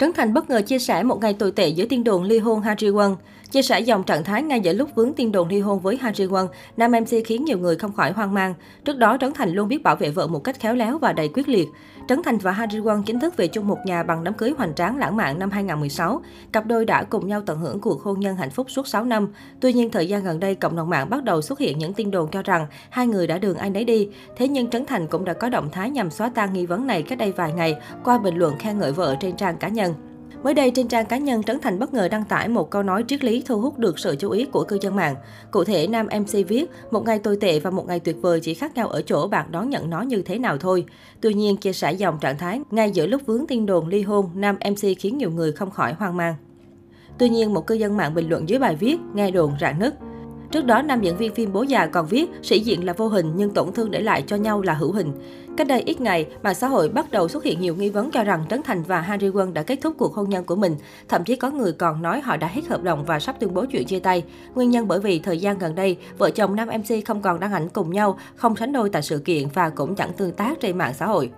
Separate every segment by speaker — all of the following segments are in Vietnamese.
Speaker 1: Trấn Thành bất ngờ chia sẻ một ngày tồi tệ giữa tiên đồn ly hôn Ha Ji Won. Chia sẻ dòng trạng thái ngay giữa lúc vướng tin đồn ly hôn với Han Ji Won, nam MC khiến nhiều người không khỏi hoang mang. Trước đó, Trấn Thành luôn biết bảo vệ vợ một cách khéo léo và đầy quyết liệt. Trấn Thành và Han Ji Won chính thức về chung một nhà bằng đám cưới hoành tráng lãng mạn năm 2016. Cặp đôi đã cùng nhau tận hưởng cuộc hôn nhân hạnh phúc suốt 6 năm. Tuy nhiên, thời gian gần đây, cộng đồng mạng bắt đầu xuất hiện những tin đồn cho rằng hai người đã đường ai nấy đi. Thế nhưng Trấn Thành cũng đã có động thái nhằm xóa tan nghi vấn này cách đây vài ngày qua bình luận khen ngợi vợ trên trang cá nhân. Mới đây, trên trang cá nhân, Trấn Thành bất ngờ đăng tải một câu nói triết lý thu hút được sự chú ý của cư dân mạng. Cụ thể, nam MC viết, một ngày tồi tệ và một ngày tuyệt vời chỉ khác nhau ở chỗ bạn đón nhận nó như thế nào thôi. Tuy nhiên, chia sẻ dòng trạng thái, ngay giữa lúc vướng tin đồn ly hôn, nam MC khiến nhiều người không khỏi hoang mang. Tuy nhiên, một cư dân mạng bình luận dưới bài viết, nghe đồn rạn nứt. Trước đó, nam diễn viên phim Bố già còn viết, sĩ diện là vô hình nhưng tổn thương để lại cho nhau là hữu hình. Cách đây ít ngày, mạng xã hội bắt đầu xuất hiện nhiều nghi vấn cho rằng Trấn Thành và Harry Won đã kết thúc cuộc hôn nhân của mình. Thậm chí có người còn nói họ đã hết hợp đồng và sắp tuyên bố chuyện chia tay. Nguyên nhân bởi vì thời gian gần đây, vợ chồng nam MC không còn đăng ảnh cùng nhau, không sánh đôi tại sự kiện và cũng chẳng tương tác trên mạng xã hội.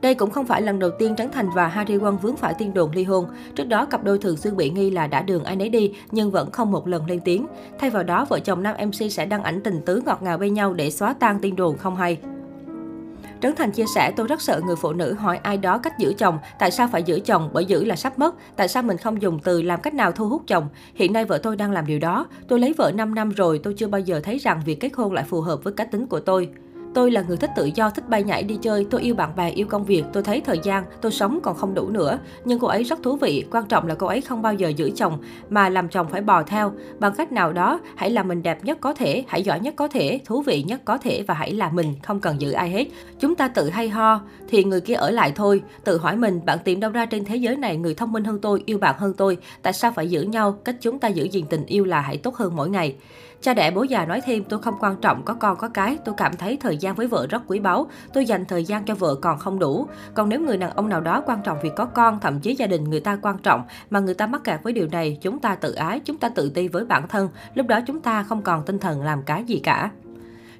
Speaker 1: Đây cũng không phải lần đầu tiên Trấn Thành và Harry Won vướng phải tin đồn ly hôn. Trước đó, cặp đôi thường xuyên bị nghi là đã đường ai nấy đi, nhưng vẫn không một lần lên tiếng. Thay vào đó, vợ chồng nam MC sẽ đăng ảnh tình tứ ngọt ngào bên nhau để xóa tan tin đồn không hay. Trấn Thành chia sẻ, tôi rất sợ người phụ nữ hỏi ai đó cách giữ chồng, tại sao phải giữ chồng, bởi giữ là sắp mất, tại sao mình không dùng từ làm cách nào thu hút chồng. Hiện nay vợ tôi đang làm điều đó, tôi lấy vợ 5 năm rồi, tôi chưa bao giờ thấy rằng việc kết hôn lại phù hợp với cá tính của tôi. Tôi là người thích tự do, thích bay nhảy đi chơi, tôi yêu bạn bè, yêu công việc, tôi thấy thời gian, tôi sống còn không đủ nữa. Nhưng cô ấy rất thú vị, quan trọng là cô ấy không bao giờ giữ chồng, mà làm chồng phải bò theo. Bằng cách nào đó, hãy làm mình đẹp nhất có thể, hãy giỏi nhất có thể, thú vị nhất có thể và hãy là mình, không cần giữ ai hết. Chúng ta tự hay ho, thì người kia ở lại thôi. Tự hỏi mình, bạn tìm đâu ra trên thế giới này người thông minh hơn tôi, yêu bạn hơn tôi, tại sao phải giữ nhau, cách chúng ta giữ gìn tình yêu là hãy tốt hơn mỗi ngày. Cha đẻ bố già nói thêm, tôi không quan trọng có con có cái, tôi cảm thấy thời gian với vợ rất quý báu, tôi dành thời gian cho vợ còn không đủ. Còn nếu người đàn ông nào đó quan trọng việc có con, thậm chí gia đình người ta quan trọng, mà người ta mắc kẹt với điều này, chúng ta tự ái, chúng ta tự ti với bản thân, lúc đó chúng ta không còn tinh thần làm cái gì cả.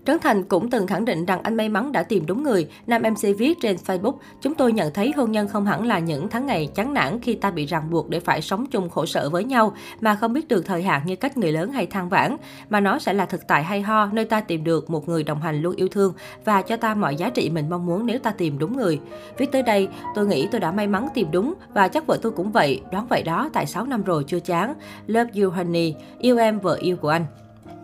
Speaker 1: Trấn Thành cũng từng khẳng định rằng anh may mắn đã tìm đúng người. Nam MC viết trên Facebook, chúng tôi nhận thấy hôn nhân không hẳn là những tháng ngày chán nản khi ta bị ràng buộc để phải sống chung khổ sở với nhau, mà không biết được thời hạn như cách người lớn hay than vãn, mà nó sẽ là thực tại hay ho, nơi ta tìm được một người đồng hành luôn yêu thương và cho ta mọi giá trị mình mong muốn nếu ta tìm đúng người. Viết tới đây, tôi nghĩ tôi đã may mắn tìm đúng và chắc vợ tôi cũng vậy, đoán vậy đó, tại 6 năm rồi chưa chán. Love you honey, yêu em vợ yêu của anh.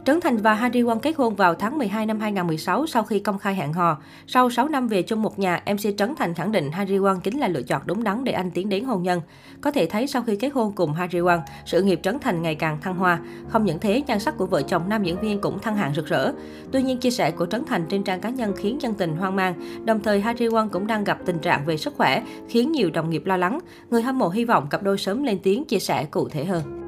Speaker 1: Trấn Thành và Harry Won kết hôn vào tháng 12 năm 2016 sau khi công khai hẹn hò. Sau 6 năm về chung một nhà, MC Trấn Thành khẳng định Harry Won chính là lựa chọn đúng đắn để anh tiến đến hôn nhân. Có thể thấy sau khi kết hôn cùng Harry Won, sự nghiệp Trấn Thành ngày càng thăng hoa. Không những thế, nhan sắc của vợ chồng nam diễn viên cũng thăng hạng rực rỡ. Tuy nhiên, chia sẻ của Trấn Thành trên trang cá nhân khiến dân tình hoang mang. Đồng thời, Harry Won cũng đang gặp tình trạng về sức khỏe, khiến nhiều đồng nghiệp lo lắng. Người hâm mộ hy vọng cặp đôi sớm lên tiếng chia sẻ cụ thể hơn.